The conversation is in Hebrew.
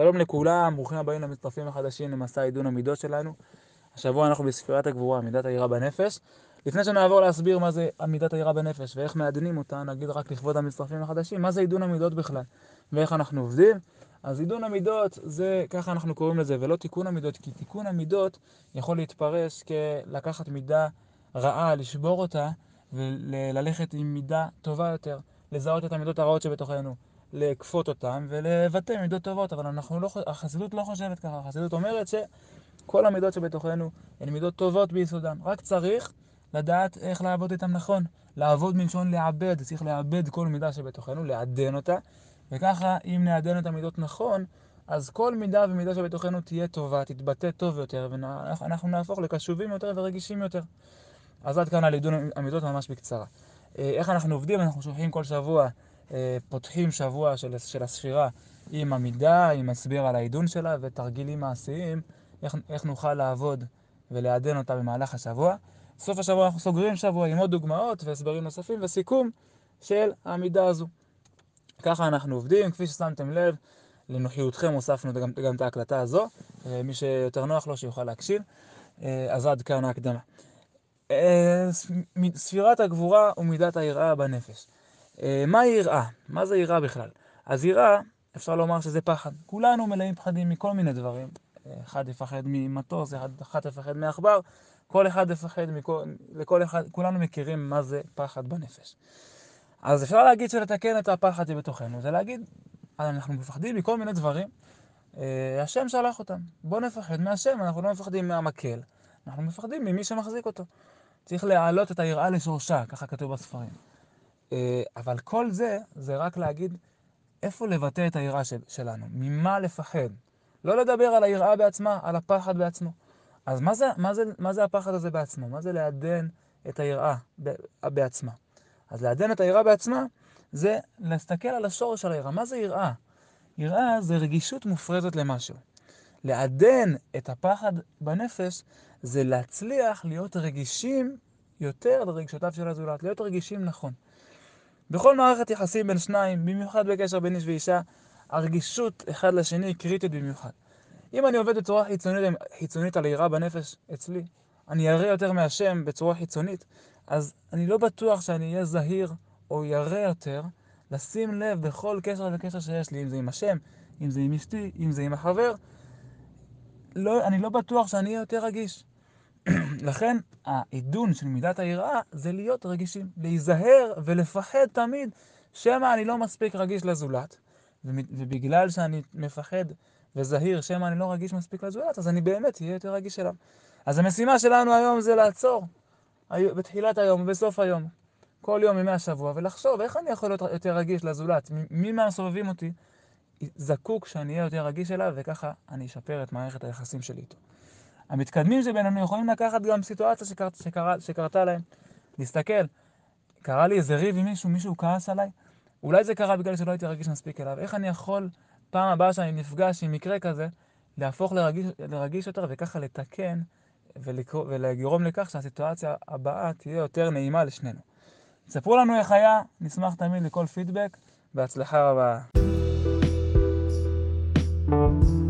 שלום לכולם, ברוכים הבאים למצטרפים החדשים למסע עידון המידות שלנו. השבוע אנחנו בספירת הגבורה, מידת היראה בנפש. לפני שנעבור להסביר מה זה מידת היראה בנפש ואיך מעדנים אותה, נגיד רק לכבוד המצטרפים החדשים, מה זה עידון המידות בכלל ואיך אנחנו עובדים. אז עידון המידות זה, ככה אנחנו קוראים לזה, ולא תיקון המידות, כי תיקון המידות יכול להתפרש כלקחת מידה רעה, לשבור אותה וללכת עם מידה טובה יותר, לזהות את המידות הרעות שבתוכנו. לכפות אותם ולבטא מידות טובות, אבל אנחנו לא, החסידות לא חושבת ככה, החסידות אומרת שכל המידות שבתוכנו הן מידות טובות ביסודן, רק צריך לדעת איך לעבוד איתן נכון, לעבוד מלשון לעבד, צריך לעבד כל מידה שבתוכנו, לעדן אותה, וככה אם נעדן את המידות נכון, אז כל מידה ומידה שבתוכנו תהיה טובה, תתבטא טוב יותר, ואנחנו נהפוך לקשובים יותר ורגישים יותר. אז עד כאן על עידון המידות ממש בקצרה. איך אנחנו עובדים? אנחנו שולחים כל שבוע פותחים שבוע של, של הספירה עם המידה, עם הסביר על העידון שלה ותרגילים מעשיים, איך, איך נוכל לעבוד ולעדן אותה במהלך השבוע. סוף השבוע אנחנו סוגרים שבוע עם עוד דוגמאות והסברים נוספים וסיכום של העמידה הזו. ככה אנחנו עובדים, כפי ששמתם לב, לנוחיותכם הוספנו גם, גם את ההקלטה הזו, מי שיותר נוח לו שיוכל להקשיב. אז עד כאן ההקדמה. ספירת הגבורה ומידת היראה בנפש. מהי יראה? מה זה יראה בכלל? אז יראה, אפשר לומר שזה פחד. כולנו מלאים פחדים מכל מיני דברים. אחד יפחד ממטוס, אחד יפחד מעכבר, כל אחד יפחד מכל, לכל אחד, כולנו מכירים מה זה פחד בנפש. אז אפשר להגיד שלתקן את הפחד שבתוכנו, זה להגיד, אנחנו מפחדים מכל מיני דברים, השם שלח אותם. בואו נפחד מהשם, אנחנו לא מפחדים מהמקל, אנחנו מפחדים ממי שמחזיק אותו. צריך להעלות את היראה לשורשה, ככה כתוב בספרים. אבל כל זה, זה רק להגיד איפה לבטא את היראה של, שלנו, ממה לפחד. לא לדבר על היראה בעצמה, על הפחד בעצמו. אז מה זה, מה זה, מה זה הפחד הזה בעצמו? מה זה לעדן את היראה בעצמה? אז לעדן את היראה בעצמה זה להסתכל על השורש של היראה. מה זה יראה? יראה זה רגישות מופרזת למשהו. לעדן את הפחד בנפש זה להצליח להיות רגישים יותר לרגשותיו של הזולת, להיות רגישים נכון. בכל מערכת יחסים בין שניים, במיוחד בקשר בין איש ואישה, הרגישות אחד לשני היא קריטית במיוחד. אם אני עובד בצורה חיצונית, חיצונית על היראה בנפש אצלי, אני ירא יותר מהשם בצורה חיצונית, אז אני לא בטוח שאני אהיה זהיר או ירא יותר לשים לב בכל קשר וקשר שיש לי, אם זה עם השם, אם זה עם אשתי, אם זה עם החבר. לא, אני לא בטוח שאני אהיה יותר רגיש. לכן העידון של מידת היראה זה להיות רגישים, להיזהר ולפחד תמיד שמא אני לא מספיק רגיש לזולת, ובגלל שאני מפחד וזהיר שמא אני לא רגיש מספיק לזולת, אז אני באמת אהיה יותר רגיש אליו. אז המשימה שלנו היום זה לעצור בתחילת היום ובסוף היום, כל יום ימי השבוע, ולחשוב איך אני יכול להיות יותר רגיש לזולת, מי מהסובבים אותי זקוק שאני אהיה יותר רגיש אליו, וככה אני אשפר את מערכת היחסים שלי איתו. המתקדמים שבינינו יכולים לקחת גם סיטואציה שקר, שקר, שקרתה להם. להסתכל, קרה לי איזה ריב עם מישהו, מישהו כעס עליי, אולי זה קרה בגלל שלא הייתי רגיש מספיק אליו. איך אני יכול, פעם הבאה שאני נפגש עם מקרה כזה, להפוך לרגיש, לרגיש יותר וככה לתקן ולקרוא, ולגרום לכך שהסיטואציה הבאה תהיה יותר נעימה לשנינו. ספרו לנו איך היה, נשמח תמיד לכל פידבק, בהצלחה רבה. thank you